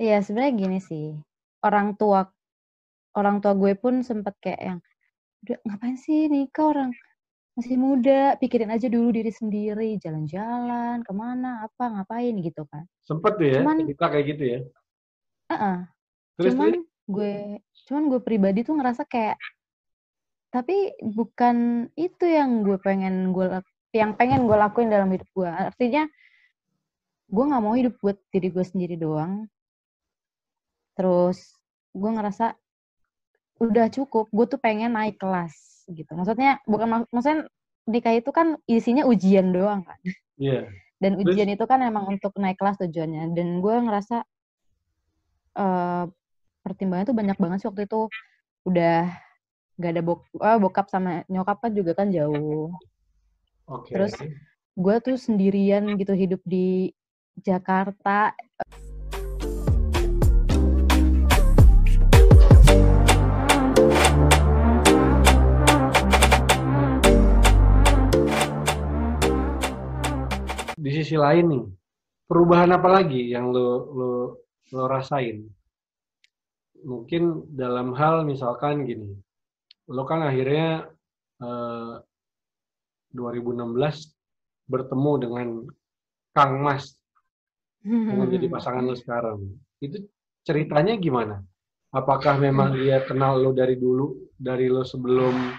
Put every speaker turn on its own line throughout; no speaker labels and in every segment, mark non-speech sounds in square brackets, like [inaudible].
Iya, sebenarnya gini sih, orang tua orang tua gue pun sempet kayak yang, "Udah ngapain sih nikah orang masih muda, pikirin aja dulu diri sendiri, jalan-jalan, ke mana, apa, ngapain," gitu kan.
Sempet tuh ya,
Cuman
cerita kayak gitu ya?
Heeh.
Terus
Cuman
terus?
gue cuman gue pribadi tuh ngerasa kayak tapi bukan itu yang gue pengen gue yang pengen gue lakuin dalam hidup gue. Artinya gue nggak mau hidup buat diri gue sendiri doang. Terus gue ngerasa udah cukup, gue tuh pengen naik kelas gitu. Maksudnya bukan mak maksudnya nikah itu kan isinya ujian doang kan.
Iya. [laughs]
Dan
Terus?
ujian itu kan emang untuk naik kelas tujuannya. Dan gue ngerasa eee, pertimbangannya tuh banyak banget sih waktu itu. Udah nggak ada bok eee, bokap sama nyokap kan juga kan jauh.
Oke.
Terus gue tuh sendirian gitu hidup di Jakarta.
Sisi lain nih, perubahan apa lagi yang lo lo lo rasain? Mungkin dalam hal misalkan gini, lo kan akhirnya, eee, 2016 bertemu dengan Kang Mas. Yang jadi pasangan lo sekarang. Itu ceritanya gimana? Apakah memang dia kenal lo dari dulu, dari lo sebelum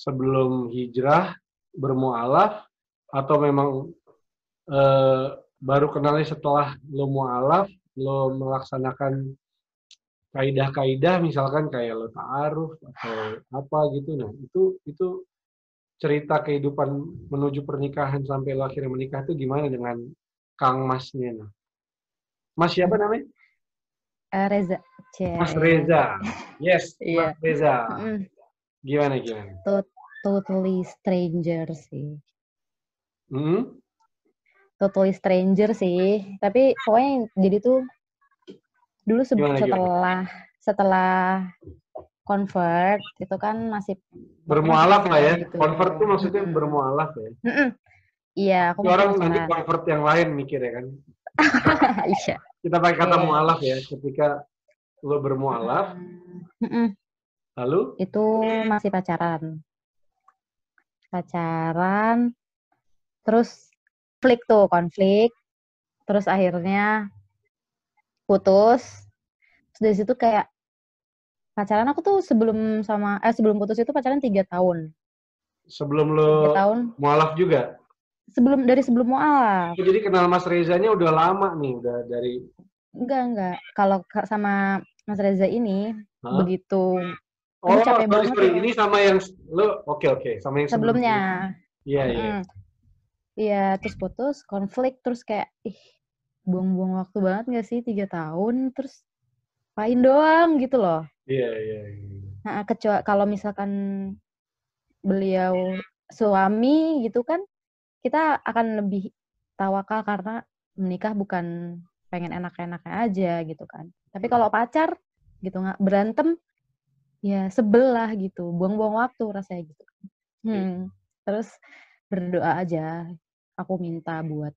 sebelum hijrah, bermualaf, atau memang, eee, baru kenalnya setelah lo mualaf, lo melaksanakan kaidah-kaidah misalkan kayak lo ta'aruf atau apa gitu. Nah, itu itu cerita kehidupan menuju pernikahan sampai lo akhirnya menikah tuh gimana dengan Kang Masnya nah? Mas siapa namanya?
Eee, Reza.
Mas
Cie.
Reza. Yes, [laughs]
Iya.
Mas Reza. Gimana gimana?
Tot totally stranger sih.
Mhm?
Totally stranger sih. Tapi pokoknya jadi tuh dulu seb
Gimana gimana?
setelah setelah convert itu kan masih
Bermualaf lah ya,
gitu.
convert tuh maksudnya bermualaf ya?
Iya, aku
orang nanti convert yang lain mikir ya kan? [laughs]
Iya.
Kita pakai kata
Iya.
mualaf ya, ketika lo bermualaf, lalu?
Itu masih pacaran. Pacaran, terus konflik tuh, konflik, terus akhirnya putus, terus dari situ kayak pacaran aku tuh sebelum sama eh, sebelum putus itu pacaran 3 tahun.
Sebelum
3
lo
tahun.
mualaf juga?
Sebelum dari sebelum mualaf.
Oh, jadi kenal Mas Rezanya udah lama nih, udah dari
Enggak enggak. Kalau ka sama Mas Reza ini,
Hah?
begitu
Oh,
capek
sorry
banget
sorry,
ya.
ini sama yang lo oke oke, sama yang sebelumnya. Iya iya.
Iya, terus putus, konflik, terus kayak, ih, buang-buang waktu banget nggak sih 3 tahun, terus main doang gitu loh.
Iya iya iya.
Heeh, kecua kalau misalkan beliau suami gitu kan, kita akan lebih tawakal karena menikah bukan pengen enak-enaknya aja gitu kan. Tapi kalau pacar gitu nggak berantem, ya sebel lah gitu, buang-buang waktu rasanya gitu.
Iya.
Hmm, terus berdoa aja, aku minta buat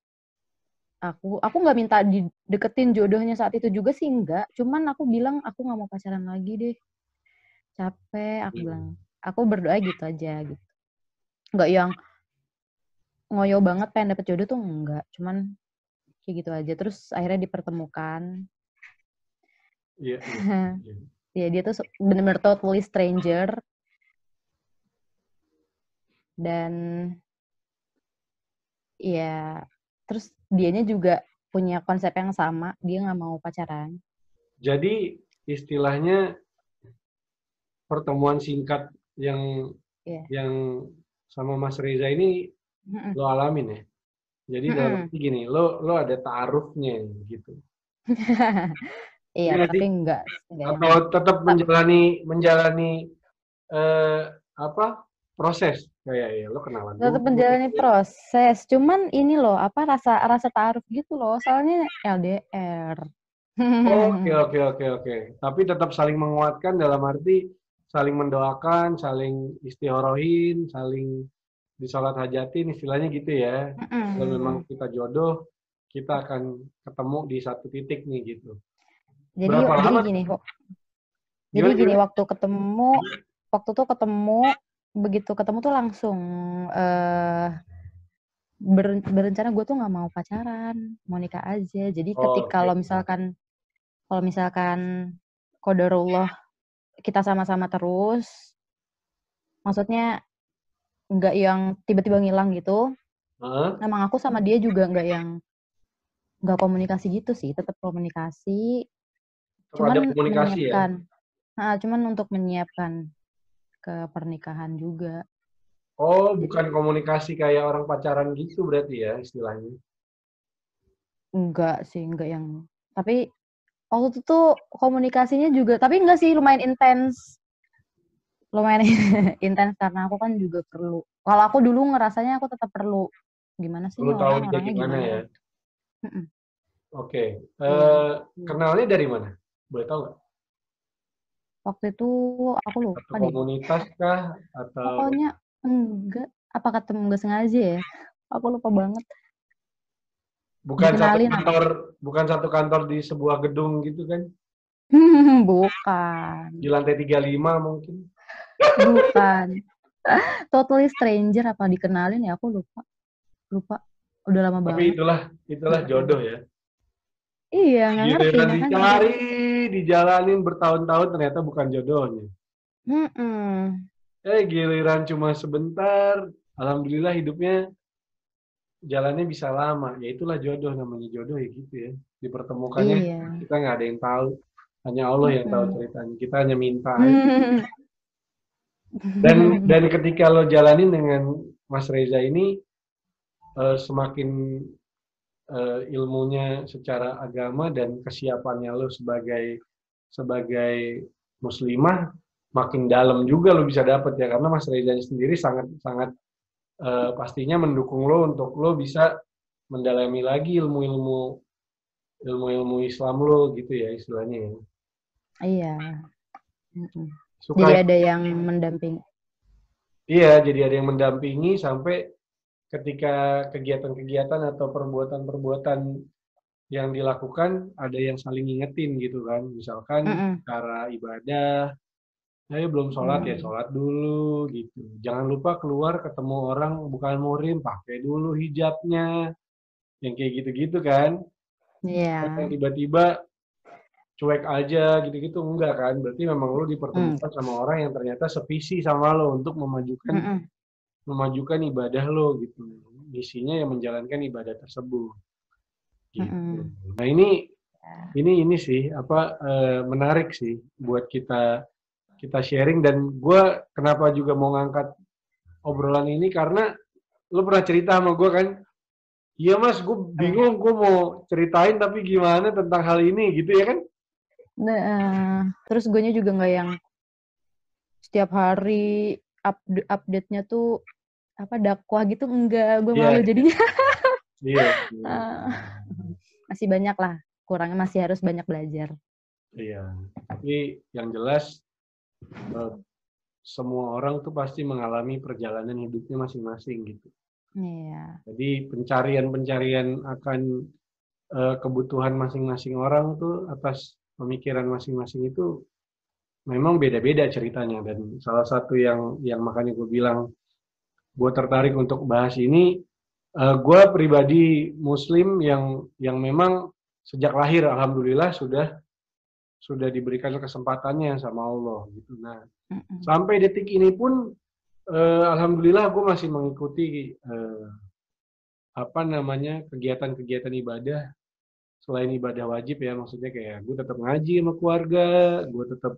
aku aku nggak minta dideketin jodohnya saat itu juga sih enggak, cuman aku bilang, "Aku nggak mau pacaran lagi deh, capek," aku bilang.
Mhm.
Aku berdoa gitu aja gitu. Nggak yang ngoyo banget pengen dapet jodoh tuh enggak, cuman kayak gitu aja. Terus akhirnya dipertemukan.
Iya iya iya. [laughs]
Iya, dia tuh se bener-bener totally stranger. Dan iya, terus dianya juga punya konsep yang sama, dia nggak mau pacaran.
Jadi istilahnya pertemuan singkat yang
Iya.
yang sama Mas Reza ini
Mhm.
lo alamin ya? Jadi dalam
Mhm.
arti gini, lo lo ada ta'arufnya gitu. [laughs]
Iya,
nggak
tapi enggak enggak
Atau tetap
ta
menjalani menjalani, eee, apa, proses kayak ya lo kenalan dulu
menjalani
gitu.
proses, cuman ini loh, apa, rasa rasa ta'aruf gitu loh, soalnya LDR.
Oke [laughs] oke oke oke. Tapi tetap saling menguatkan dalam arti saling mendoakan, saling istikharohin, saling disalat hajatin, istilahnya gitu ya? Kalau memang kita jodoh, kita akan ketemu di satu titik nih gitu.
Jadi
Berapa
jadi
lama?
gini kok. Jadi
Gimana,
gini
gimana?
waktu ketemu waktu tuh ketemu begitu ketemu tuh langsung eh ber- berencana gue tuh nggak mau pacaran, mau nikah aja. Jadi
Oh,
ketika
oke.
kalau misalkan kalau misalkan qadarullah kita sama-sama terus, maksudnya nggak yang tiba-tiba ngilang gitu.
Heeh.
Emang aku sama dia juga nggak yang nggak komunikasi gitu sih, tetap komunikasi. Cuman
komunikasi ya?
menyiapkan, Nah, cuman untuk menyiapkan ke pernikahan juga.
Oh, bukan komunikasi kayak orang pacaran gitu berarti ya istilahnya.
Enggak sih, enggak yang. Tapi waktu itu tuh komunikasinya juga, tapi enggak sih lumayan intens. Lumayan [laughs] intens karena aku kan juga perlu. Kalau aku dulu ngerasanya aku tetap perlu. Gimana sih
Lu tahu
orangnya
gimana
gimana?
ya?
Mm-mm.
Oke.
Iya.
Eh, kenalnya dari mana? Boleh tahu nggak?
Waktu itu aku
Satu
lupa deh.
komunitas kah? Atau
Pokoknya enggak. Apa ketemu enggak sengaja ya? Aku lupa banget.
bukan satu
dikenalin apa?
kantor, bukan satu kantor di sebuah gedung gitu kan? [laughs]
Bukan.
Di lantai 35 mungkin.
Bukan. [laughs] Totally stranger apa dikenalin ya? Aku lupa. Lupa. Udah lama
Tapi
banget.
itulah itulah jodoh ya.
Iya, nggak ngerti.
Giliran
makanya.
dicari, dijalanin bertahun-tahun ternyata bukan jodohnya.
Mm-mm.
Eh giliran cuma sebentar, alhamdulillah hidupnya jalannya bisa lama. Ya itulah jodoh namanya jodoh ya gitu ya. Dipertemukannya
Iya.
kita nggak ada yang tahu, hanya Allah yang tahu ceritanya. Kita hanya minta. aja. Dan [laughs] dan ketika lo jalanin dengan Mas Reza ini eh, semakin eh, ilmunya secara agama dan kesiapannya lo sebagai sebagai muslimah makin dalam juga lo bisa dapet ya karena Mas Reza sendiri sangat sangat eh, pastinya mendukung lo untuk lo bisa mendalami lagi ilmu-ilmu ilmu-ilmu Islam lo gitu ya istilahnya ya.
Iya.
Suka
Jadi ada yang mendampingi.
Iya, jadi ada yang mendampingi sampai ketika kegiatan-kegiatan atau perbuatan-perbuatan yang dilakukan ada yang saling ngingetin gitu kan. Misalkan
Mm-mm.
cara ibadah, ayo belum sholat ya
Hmm.
sholat dulu gitu. Jangan lupa keluar ketemu orang bukan murim, pakai dulu hijabnya. Yang kayak gitu-gitu kan.
Iya.
Yang tiba-tiba cuek aja gitu-gitu enggak kan. Berarti memang lo dipertemukan
Hmm.
sama orang yang ternyata sevisi sama lo untuk memajukan
Mm-mm.
Memajukan ibadah lo gitu. Misinya yang menjalankan ibadah tersebut. Gitu. Nah ini ini ini sih apa eh, menarik sih buat kita kita sharing dan gue kenapa juga mau ngangkat obrolan ini karena lo pernah cerita sama gue kan, iya mas gue bingung gue mau ceritain tapi gimana tentang hal ini gitu ya kan?
Nah, terus gue juga nggak yang setiap hari upd- update-nya tuh apa dakwah gitu enggak gue
Iya.
malu jadinya [laughs]
Iya.
Ah, masih banyak lah kurangnya masih harus banyak belajar
Iya. Tapi yang jelas eh, semua orang tuh pasti mengalami perjalanan hidupnya masing-masing gitu.
iya
Jadi pencarian-pencarian akan eh, kebutuhan masing-masing orang tuh atas pemikiran masing-masing itu memang beda-beda ceritanya dan salah satu yang yang makanya gue bilang gue tertarik untuk bahas ini eh, gue pribadi muslim yang yang memang sejak lahir alhamdulillah sudah sudah diberikan kesempatannya sama Allah gitu. Nah,
Mm-mm.
sampai detik ini pun eh, alhamdulillah gue masih mengikuti eh, apa namanya kegiatan-kegiatan ibadah selain ibadah wajib ya maksudnya kayak gue tetap ngaji sama keluarga gue tetap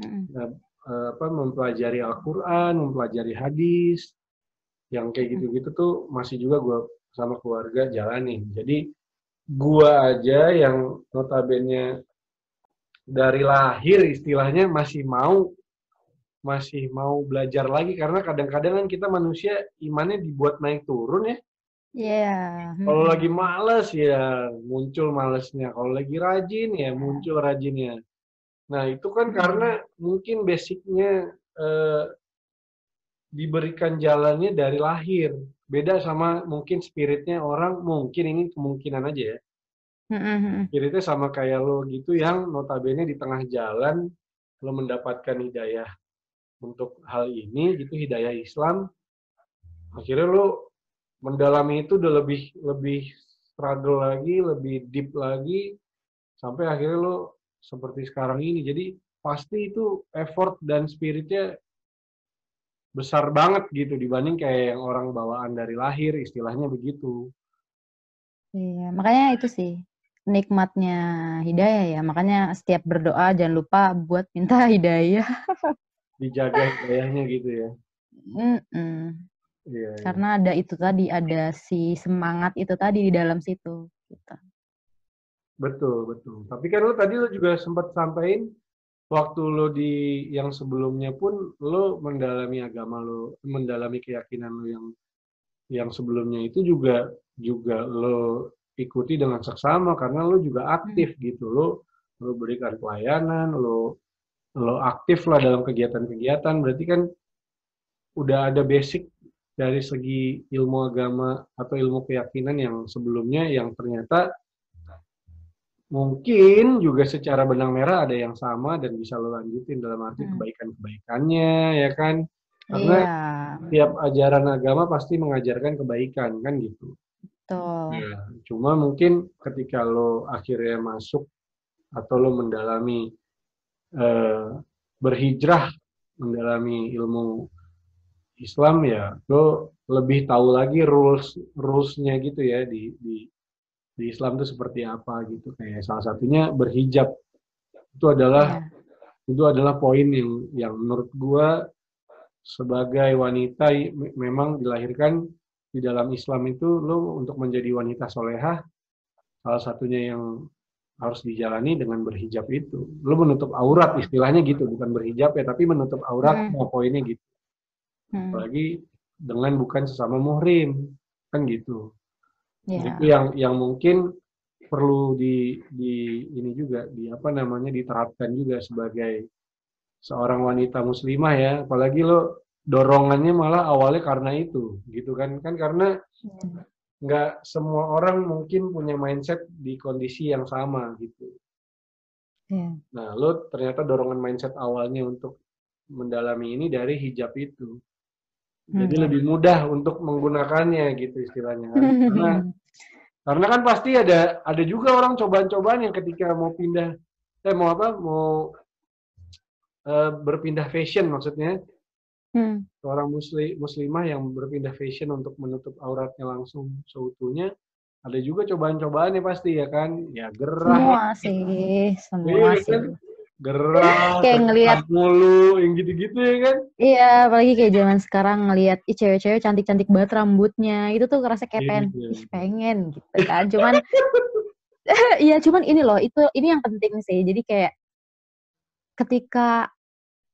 Mm-mm.
eh, apa mempelajari Al-Quran mempelajari hadis yang kayak gitu-gitu tuh masih juga gue sama keluarga jalanin. Jadi gue aja yang notabene dari lahir istilahnya masih mau masih mau belajar lagi. Karena kadang-kadang kan kita manusia imannya dibuat naik turun ya.
Iya.
kalau
Mm-mm.
lagi males ya muncul malesnya. Kalau lagi rajin ya muncul rajinnya. Nah itu kan karena mungkin basicnya eh, diberikan jalannya dari lahir. Beda sama mungkin spiritnya orang mungkin ini kemungkinan aja ya.
Mm-hmm.
Spiritnya sama kayak lo gitu yang notabene di tengah jalan lo mendapatkan hidayah untuk hal ini gitu hidayah Islam. Akhirnya lo mendalami itu udah lebih lebih struggle lagi lebih deep lagi sampai akhirnya lo seperti sekarang ini. Jadi pasti itu effort dan spiritnya besar banget gitu dibanding kayak yang orang bawaan dari lahir istilahnya begitu
iya makanya itu sih nikmatnya hidayah ya. Makanya setiap berdoa jangan lupa buat minta [laughs] hidayah.
Dijaga hidayahnya gitu ya.
Mm -mm. Iya, iya. Karena ada itu tadi, ada si semangat itu tadi di dalam situ. Gitu.
Betul, betul. Tapi kan lo tadi lo juga sempat sampaikan waktu lo di yang sebelumnya pun lo mendalami agama lo, mendalami keyakinan lo yang yang sebelumnya itu juga juga lo ikuti dengan seksama karena lo juga aktif hmm. gitu lo lo berikan pelayanan lo lo aktif lah dalam kegiatan-kegiatan berarti kan udah ada basic dari segi ilmu agama atau ilmu keyakinan yang sebelumnya yang ternyata mungkin juga secara benang merah ada yang sama dan bisa lo lanjutin dalam arti hmm. kebaikan-kebaikannya ya kan karena yeah. tiap ajaran agama pasti mengajarkan kebaikan kan gitu
Betul.
Ya, cuma mungkin ketika lo akhirnya masuk atau lo mendalami eh, berhijrah mendalami ilmu Islam ya lo lebih tahu lagi rules rulesnya gitu ya di di di Islam itu seperti apa gitu kayak salah satunya berhijab itu adalah ya. itu adalah poin yang yang menurut gua sebagai wanita memang dilahirkan di dalam Islam itu lo untuk menjadi wanita solehah salah satunya yang harus dijalani dengan berhijab itu. Lo menutup aurat istilahnya gitu, bukan berhijab ya, tapi menutup aurat hmm. poinnya gitu. Hmm. Apalagi dengan bukan sesama muhrim, kan gitu. Yeah. Itu yang yang mungkin perlu di di ini juga di apa namanya diterapkan juga sebagai seorang wanita muslimah ya, apalagi lo dorongannya malah awalnya karena itu gitu kan kan karena hmm. nggak semua orang mungkin punya mindset di kondisi yang sama gitu yeah. nah lo ternyata dorongan mindset awalnya untuk mendalami ini dari hijab itu jadi hmm. lebih mudah untuk menggunakannya gitu istilahnya kan? karena karena kan pasti ada ada juga orang cobaan-cobaan yang ketika mau pindah eh mau apa mau uh, berpindah fashion maksudnya Hmm. Seorang muslim, muslimah yang berpindah fashion untuk menutup auratnya langsung seutuhnya, ada juga cobaan-cobaan ya pasti ya kan? Ya gerah.
Semua sih, semua iya, sih. Kan?
Gerah,
kayak ngelihat
mulu, yang gitu-gitu ya kan?
Iya, apalagi kayak zaman sekarang ngelihat cewek-cewek cantik-cantik banget rambutnya, itu tuh ngerasa kayak pengen, iya, iya. pengen gitu kan. Cuman, [laughs] iya cuman ini loh, itu ini yang penting sih. Jadi kayak ketika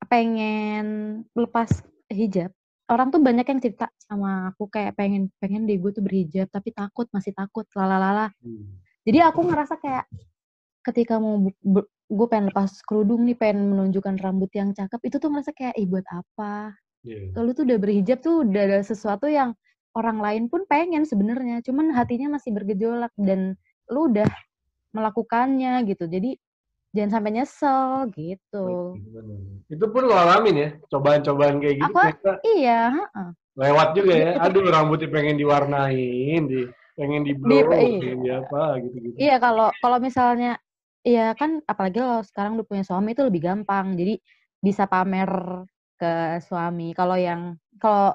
pengen lepas hijab orang tuh banyak yang cerita sama aku kayak pengen pengen deh gue tuh berhijab tapi takut masih takut lalalala hmm. jadi aku ngerasa kayak ketika mau gue pengen lepas kerudung nih pengen menunjukkan rambut yang cakep itu tuh ngerasa kayak eh buat apa yeah. lalu tuh udah berhijab tuh udah ada sesuatu yang orang lain pun pengen sebenarnya cuman hatinya masih bergejolak dan lu udah melakukannya gitu jadi jangan sampai nyesel gitu.
Itu pun lo alamin ya, cobaan-cobaan kayak gitu.
Aku, iya.
Lewat juga ya, aduh rambutnya pengen diwarnain, di pengen di blow, di, iya. pengen di apa gitu-gitu.
Iya kalau kalau misalnya, iya kan apalagi lo sekarang udah punya suami itu lebih gampang, jadi bisa pamer ke suami. Kalau yang kalau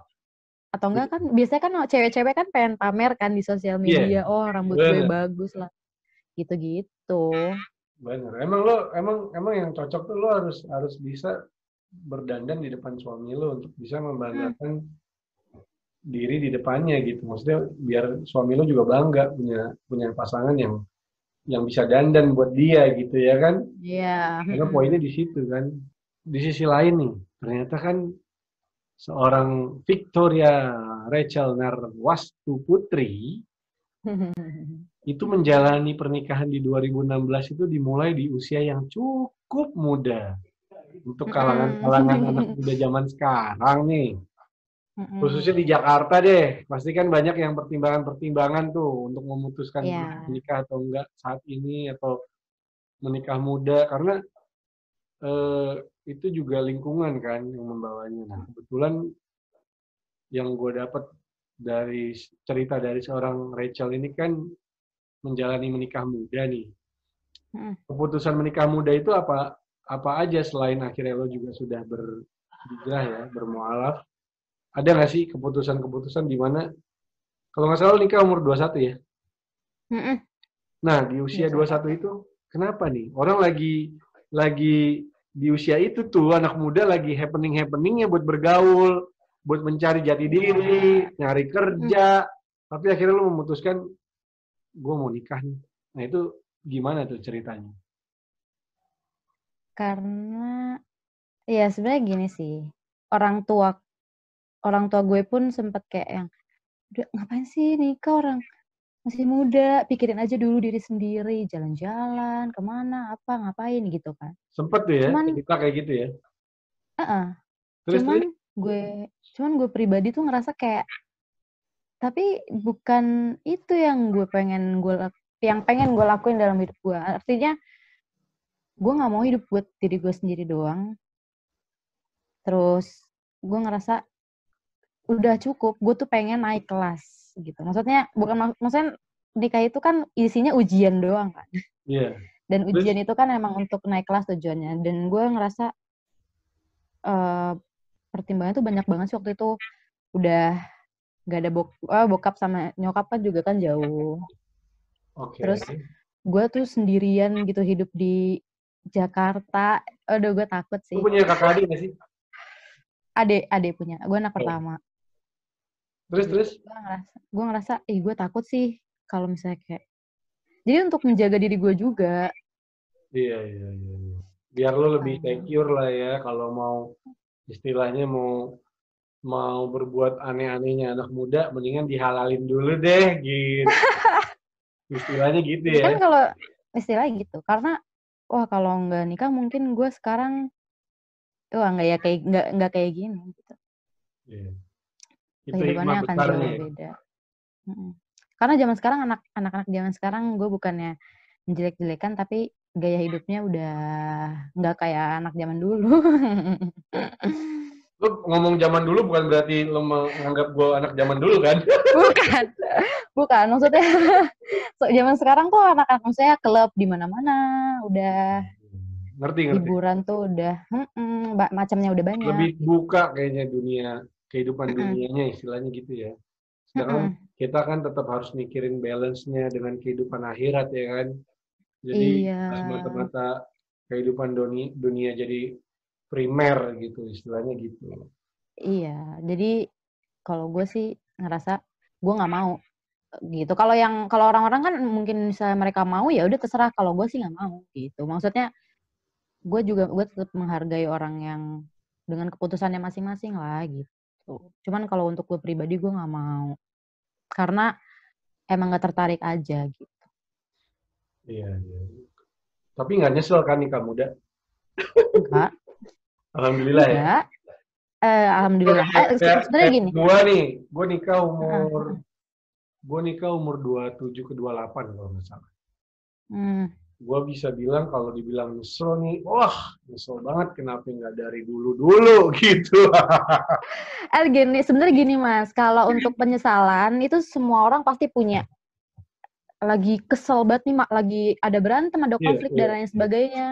atau enggak kan biasanya kan cewek-cewek kan pengen pamer kan di sosial iya. media, yeah. oh rambut gue bagus lah, gitu-gitu.
Bener. Emang lo emang emang yang cocok tuh lo harus harus bisa berdandan di depan suami lo untuk bisa membanggakan hmm. diri di depannya gitu. Maksudnya biar suami lo juga bangga punya punya pasangan yang yang bisa dandan buat dia gitu ya kan?
Iya. Yeah.
Karena poinnya di situ kan. Di sisi lain nih, ternyata kan seorang Victoria Rachel Narwastu Putri [laughs] itu menjalani pernikahan di 2016 itu dimulai di usia yang cukup muda. Untuk kalangan-kalangan anak muda zaman sekarang nih.
Mm-mm.
Khususnya di Jakarta deh, pasti kan banyak yang pertimbangan-pertimbangan tuh untuk memutuskan
Iya.
menikah atau enggak saat ini atau menikah muda karena eh, itu juga lingkungan kan yang membawanya. Nah kebetulan yang gue dapat dari cerita dari seorang Rachel ini kan menjalani menikah muda nih.
Mm.
Keputusan menikah muda itu apa apa aja selain akhirnya lo juga sudah berhijrah ya, bermualaf. Ada nggak sih keputusan-keputusan di mana kalau nggak salah nikah umur 21 ya?
Mm-mm.
Nah, di usia 21 itu kenapa nih? Orang lagi lagi di usia itu tuh anak muda lagi happening-happeningnya buat bergaul, buat mencari jati diri, nyari kerja. Tapi akhirnya lu memutuskan gue mau nikah nih. Nah, itu gimana tuh ceritanya?
Karena ya sebenarnya gini sih. Orang tua orang tua gue pun sempet kayak yang udah ngapain sih nikah orang masih muda, pikirin aja dulu diri sendiri, jalan-jalan, ke mana, apa, ngapain gitu kan.
Sempet tuh ya,
Cuman-
cerita kayak gitu ya.
Heeh.
Terus,
cuman
terus?
gue cuman gue pribadi tuh ngerasa kayak tapi bukan itu yang gue pengen gue yang pengen gue lakuin dalam hidup gue artinya gue nggak mau hidup buat diri gue sendiri doang terus gue ngerasa udah cukup gue tuh pengen naik kelas gitu maksudnya bukan mak- maksudnya nikah itu kan isinya ujian doang kan
Iya.
dan
Terus?
ujian itu kan emang untuk naik kelas tujuannya dan gue ngerasa eh pertimbangan tuh banyak banget sih waktu itu udah gak ada bok ah, bokap sama nyokap kan juga kan jauh
Oke.
Terus? gue tuh sendirian gitu hidup di Jakarta aduh gue takut sih
Lu punya kakak adik nggak sih?
adek adek punya gue anak
Oh.
pertama
Terus, terus?
gue ngerasa gue ngerasa ih gue takut sih kalau misalnya kayak jadi untuk menjaga diri gue juga
Iya, iya, iya. iya. Biar lo lebih
Ah.
secure lah ya kalau mau istilahnya mau mau berbuat aneh-anehnya anak muda mendingan dihalalin dulu deh gitu. [laughs] istilahnya gitu ya.
kan kalau istilahnya gitu karena wah kalau nggak nikah mungkin gue sekarang wah nggak ya kayak nggak nggak kayak gini gitu
Iya. Itu
kehidupannya akan jauh
ya.
beda Mm-mm. karena zaman sekarang anak anak-anak zaman sekarang gue bukannya menjelek-jelekan tapi gaya hidupnya udah nggak kayak anak zaman dulu [laughs]
Lu ngomong zaman dulu bukan berarti lo menganggap gue anak zaman dulu kan? [laughs]
bukan bukan maksudnya [laughs] so, zaman sekarang tuh anak-anak maksudnya klub di mana-mana udah
Ngerti, ngerti.
hiburan tuh udah mm-mm, ba- macamnya udah banyak
Lebih buka kayaknya dunia kehidupan
Mm-mm.
dunianya istilahnya gitu ya. Sedangkan
Mm-mm.
kita kan tetap harus mikirin balance-nya dengan kehidupan akhirat ya kan. Jadi
Iya.
semata-mata kehidupan dunia, dunia jadi primer gitu istilahnya gitu.
Iya, jadi kalau gue sih ngerasa gue nggak mau gitu. Kalau yang kalau orang-orang kan mungkin misalnya mereka mau ya udah terserah. Kalau gue sih nggak mau gitu. Maksudnya gue juga gue tetap menghargai orang yang dengan keputusannya masing-masing lah gitu. Cuman kalau untuk gue pribadi gue nggak mau karena emang nggak tertarik aja gitu.
Iya, iya. Tapi nggak nyesel kan nikah muda?
Enggak, [laughs]
Alhamdulillah ya.
Eh, alhamdulillah. Eh, sebenarnya
kayak
gini.
Gua nih, gua nikah umur gua nikah umur 27 ke 28 kalau nggak salah.
Hmm.
Gua bisa bilang kalau dibilang nyesel nih, wah nyesel banget kenapa nggak dari dulu-dulu [laughs] gitu.
Eh gini, sebenarnya gini Mas, kalau untuk penyesalan itu semua orang pasti punya. Lagi kesel banget nih, Mak, lagi ada berantem, ada
Iya,
konflik
iya,
dan lain sebagainya.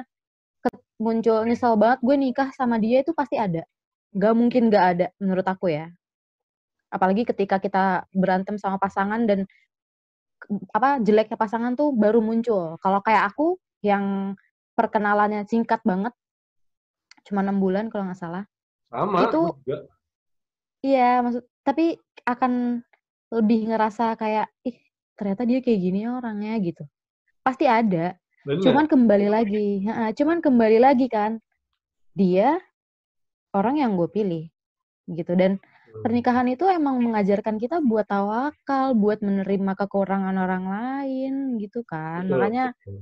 Ket- muncul nyesel banget gue nikah sama dia itu pasti ada. Gak mungkin gak ada menurut aku ya. Apalagi ketika kita berantem sama pasangan dan apa jeleknya pasangan tuh baru muncul. Kalau kayak aku yang perkenalannya singkat banget, cuma enam bulan kalau nggak salah.
Sama,
Itu-
juga.
Iya, maksud tapi akan lebih ngerasa kayak ih ternyata dia kayak gini orangnya gitu. Pasti ada.
Bener.
Cuman kembali lagi, cuman kembali lagi kan dia orang yang gue pilih gitu dan pernikahan itu emang mengajarkan kita buat tawakal, buat menerima kekurangan orang lain gitu kan.
Betul,
Makanya
betul.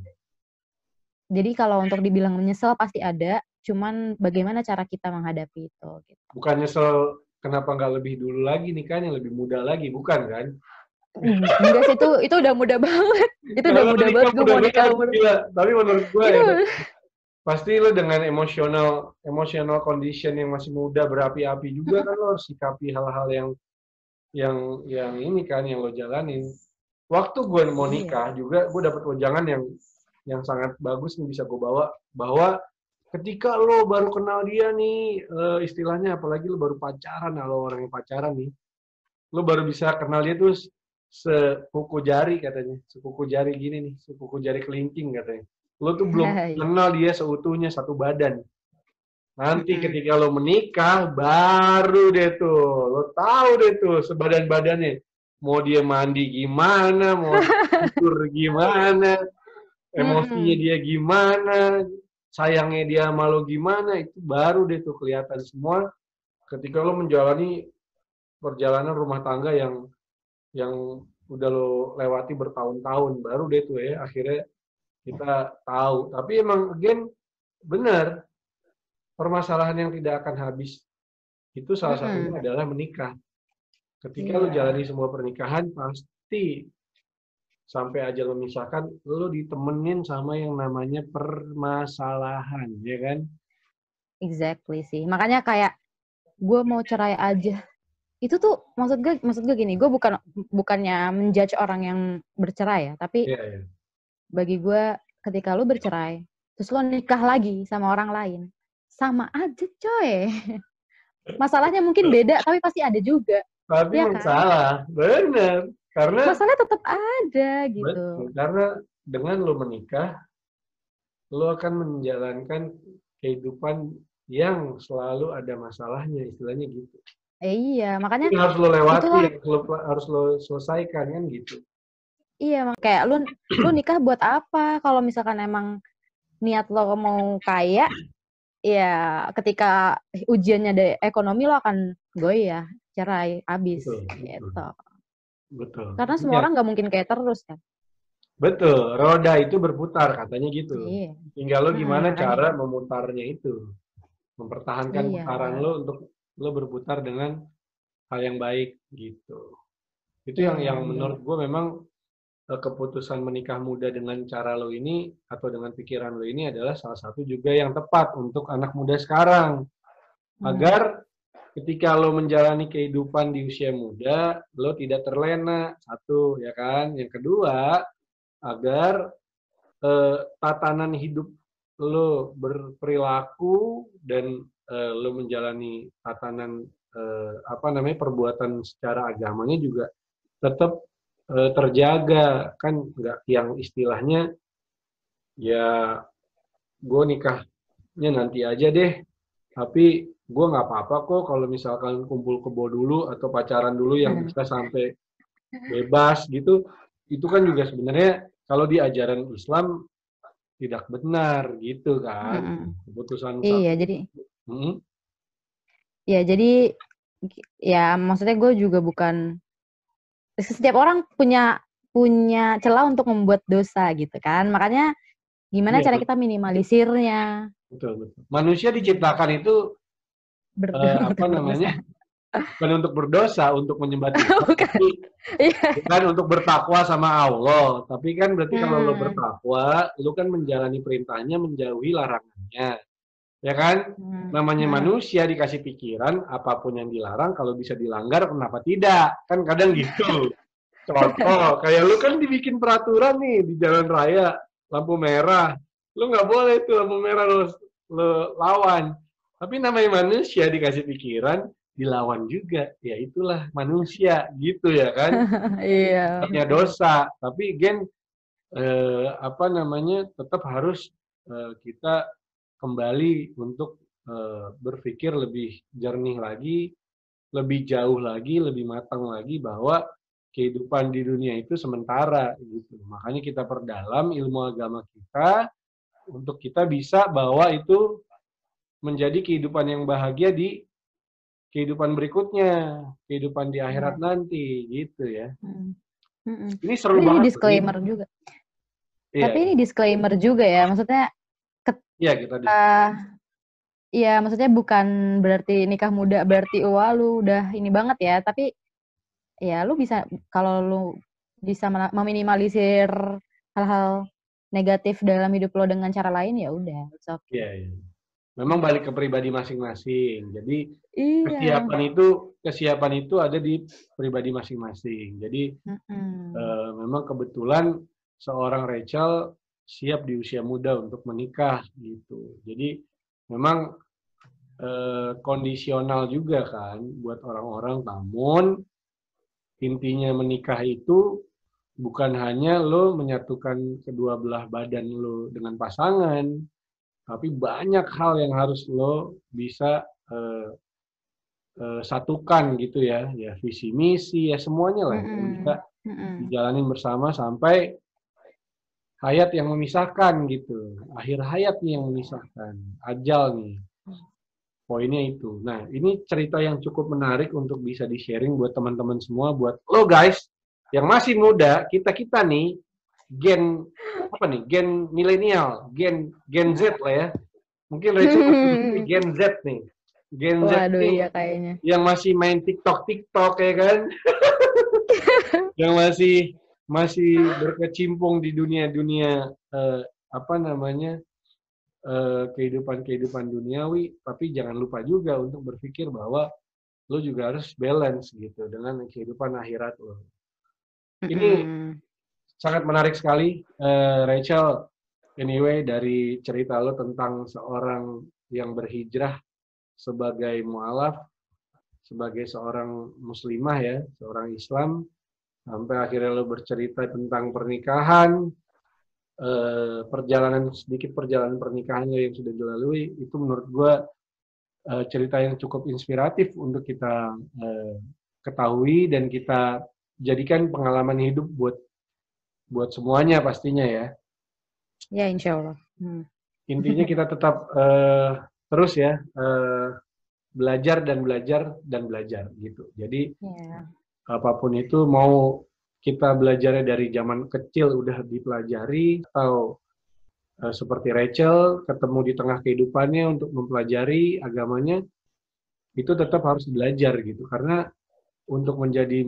jadi kalau untuk dibilang menyesal pasti ada, cuman bagaimana cara kita menghadapi itu gitu.
bukan nyesel kenapa nggak lebih dulu lagi nih kan yang lebih muda lagi, bukan kan?
Enggak sih itu itu udah muda banget. [laughs] Itu udah muda banget gue mau nikah.
Tapi menurut gue ya, pasti lo dengan emosional emosional condition yang masih muda berapi-api juga kan lo harus sikapi hal-hal yang yang yang ini kan yang lo jalanin. Waktu gue mau iya. nikah juga gue dapet wejangan yang yang sangat bagus nih bisa gue bawa bahwa ketika lo baru kenal dia nih uh, istilahnya apalagi lo baru pacaran kalau orang yang pacaran nih lo baru bisa kenal dia tuh sepuku jari katanya sepuku jari gini nih sepuku jari kelingking katanya lo tuh belum iya. kenal dia seutuhnya satu badan. Nanti ketika lo menikah baru deh tuh lo tahu deh tuh sebadan badannya mau dia mandi gimana mau [laughs] tidur gimana emosinya dia gimana, sayangnya dia malu gimana, itu baru deh tuh kelihatan semua. Ketika lo menjalani perjalanan rumah tangga yang yang udah lo lewati bertahun-tahun, baru deh tuh ya akhirnya kita tahu. Tapi emang again benar permasalahan yang tidak akan habis itu salah satunya adalah menikah. Ketika yeah. lo jalani semua pernikahan pasti sampai aja lo misalkan lo ditemenin sama yang namanya permasalahan, ya kan?
Exactly sih. Makanya kayak gue mau cerai aja. Itu tuh maksud gue maksud gue gini, gue bukan bukannya menjudge orang yang bercerai ya, tapi yeah, yeah. Bagi gue ketika lo bercerai, terus lo nikah lagi sama orang lain, sama aja coy. [laughs] Masalahnya mungkin beda, tapi pasti ada juga.
Tapi ya masalah, kan? bener. Karena
masalahnya tetap ada gitu. Betul,
karena dengan lo menikah, lo akan menjalankan kehidupan yang selalu ada masalahnya, istilahnya gitu.
Eh, iya, makanya
Itu harus lo lewati, harus lo, harus lo selesaikan kan gitu.
Iya, kayak lo lo nikah buat apa? Kalau misalkan emang niat lo mau kaya, ya ketika ujiannya ada ekonomi lo akan ya cerai abis betul, gitu. Betul.
Betul.
Karena semua ya. orang nggak mungkin kayak terus kan.
Betul, roda itu berputar katanya gitu. Iya. Tinggal lo nah, gimana nah, cara kan. memutarnya itu. Mempertahankan iya. putaran lo untuk lo berputar dengan hal yang baik gitu. Itu yang yang iya. menurut gue memang keputusan menikah muda dengan cara lo ini atau dengan pikiran lo ini adalah salah satu juga yang tepat untuk anak muda sekarang. Hmm. Agar ketika lo menjalani kehidupan di usia muda, lo tidak terlena, satu, ya kan? Yang kedua, agar eh, tatanan hidup lo berperilaku dan eh, lo menjalani tatanan eh, apa namanya perbuatan secara agamanya juga tetap eh, terjaga, kan? Nggak yang istilahnya ya gue nikahnya nanti aja deh, tapi gue nggak apa-apa kok kalau misalkan kumpul kebo dulu atau pacaran dulu yang bisa sampai bebas gitu itu kan juga sebenarnya kalau di ajaran Islam tidak benar gitu kan hmm. keputusan
iya jadi hmm? ya jadi ya maksudnya gue juga bukan setiap orang punya punya celah untuk membuat dosa gitu kan makanya gimana iya, cara kita minimalisirnya
betul betul manusia diciptakan itu uh, apa namanya? Bukan untuk berdosa, untuk menyembah [laughs] Tuhan, tapi yeah. bukan untuk bertakwa sama Allah. Tapi kan berarti hmm. kalau lo bertakwa, lo kan menjalani perintahnya, menjauhi larangannya. Ya kan? Hmm. Namanya hmm. manusia dikasih pikiran, apa pun yang dilarang, kalau bisa dilanggar, kenapa tidak? Kan kadang gitu. [laughs] Contoh, kayak lu kan dibikin peraturan nih di jalan raya, lampu merah. Lu nggak boleh tuh lampu merah lo, lo lawan tapi namanya manusia dikasih pikiran, dilawan juga. Ya itulah manusia gitu ya kan. [laughs]
Iya.
Punya dosa. Tapi gen eh, apa namanya tetap harus eh, kita kembali untuk eh, berpikir lebih jernih lagi, lebih jauh lagi, lebih matang lagi bahwa kehidupan di dunia itu sementara gitu. Makanya kita perdalam ilmu agama kita untuk kita bisa bahwa itu menjadi kehidupan yang bahagia di kehidupan berikutnya, kehidupan di akhirat hmm. nanti, gitu ya. Hmm.
Hmm. Ini seru ini banget. disclaimer ini. juga. Yeah. Tapi ini disclaimer juga ya, maksudnya.
Iya kita. Uh,
Iya, maksudnya bukan berarti nikah muda berarti wah lu udah ini banget ya, tapi ya lu bisa kalau lu bisa meminimalisir hal-hal negatif dalam hidup lo dengan cara lain ya udah,
okay. Iya, iya. Memang balik ke pribadi masing-masing. Jadi iya. kesiapan itu kesiapan itu ada di pribadi masing-masing. Jadi mm -hmm. uh, memang kebetulan seorang Rachel siap di usia muda untuk menikah gitu. Jadi memang eh, kondisional juga kan buat orang-orang. Namun intinya menikah itu bukan hanya lo menyatukan kedua belah badan lo dengan pasangan, tapi banyak hal yang harus lo bisa eh, eh, satukan gitu ya, ya visi misi ya semuanya lah mm -hmm. bisa mm -hmm. dijalanin bersama sampai hayat yang memisahkan gitu. Akhir hayat nih yang memisahkan. Ajal nih. Poinnya itu. Nah, ini cerita yang cukup menarik untuk bisa di-sharing buat teman-teman semua. Buat lo guys, yang masih muda, kita-kita nih, gen, apa nih, gen milenial, gen gen Z lah ya. Mungkin Rachel [laughs] gen Z nih. Gen Z
Waduh, nih, iya kayaknya.
yang masih main TikTok TikTok ya kan, [laughs] yang masih masih berkecimpung di dunia-dunia uh, apa namanya uh, kehidupan-kehidupan duniawi, tapi jangan lupa juga untuk berpikir bahwa lo juga harus balance gitu dengan kehidupan akhirat lo. Ini mm-hmm. sangat menarik sekali, uh, Rachel. Anyway, dari cerita lo tentang seorang yang berhijrah sebagai mualaf, sebagai seorang muslimah ya, seorang Islam, sampai akhirnya lo bercerita tentang pernikahan, eh, perjalanan sedikit perjalanan pernikahannya yang sudah dilalui, itu menurut gue eh, cerita yang cukup inspiratif untuk kita eh, ketahui dan kita jadikan pengalaman hidup buat buat semuanya pastinya ya.
Ya insya Allah.
Hmm. Intinya kita tetap uh, terus ya uh, belajar dan belajar dan belajar gitu. Jadi yeah apa pun itu mau kita belajarnya dari zaman kecil udah dipelajari atau uh, seperti Rachel ketemu di tengah kehidupannya untuk mempelajari agamanya itu tetap harus belajar gitu. Karena untuk menjadi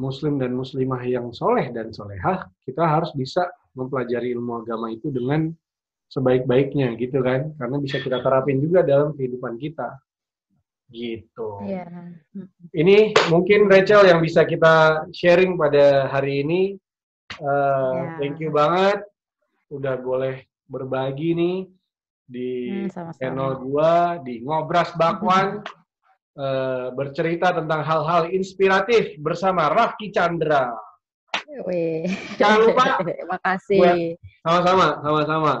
muslim dan muslimah yang soleh dan solehah kita harus bisa mempelajari ilmu agama itu dengan sebaik-baiknya gitu kan. Karena bisa kita terapin juga dalam kehidupan kita Gitu. Iya. Ini mungkin Rachel yang bisa kita sharing pada hari ini. Uh, ya. Thank you banget, udah boleh berbagi nih di hmm, sama -sama. channel gua di Ngobras Bakwan uh, bercerita tentang hal-hal inspiratif bersama Rafki Chandra.
Wih.
Jangan lupa. [laughs]
Makasih.
Sama-sama, sama-sama.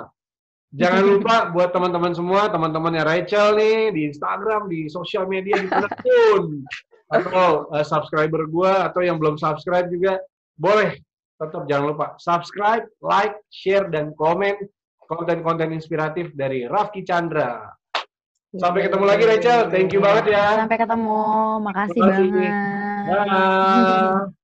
Jangan lupa buat teman-teman semua, teman-temannya Rachel nih di Instagram, di sosial media di mana pun atau uh, subscriber gue atau yang belum subscribe juga boleh tetap jangan lupa subscribe, like, share dan komen konten-konten inspiratif dari Rafki Chandra. Sampai ketemu lagi Rachel, thank you banget ya.
Sampai ketemu, makasih, makasih. banget. Bye.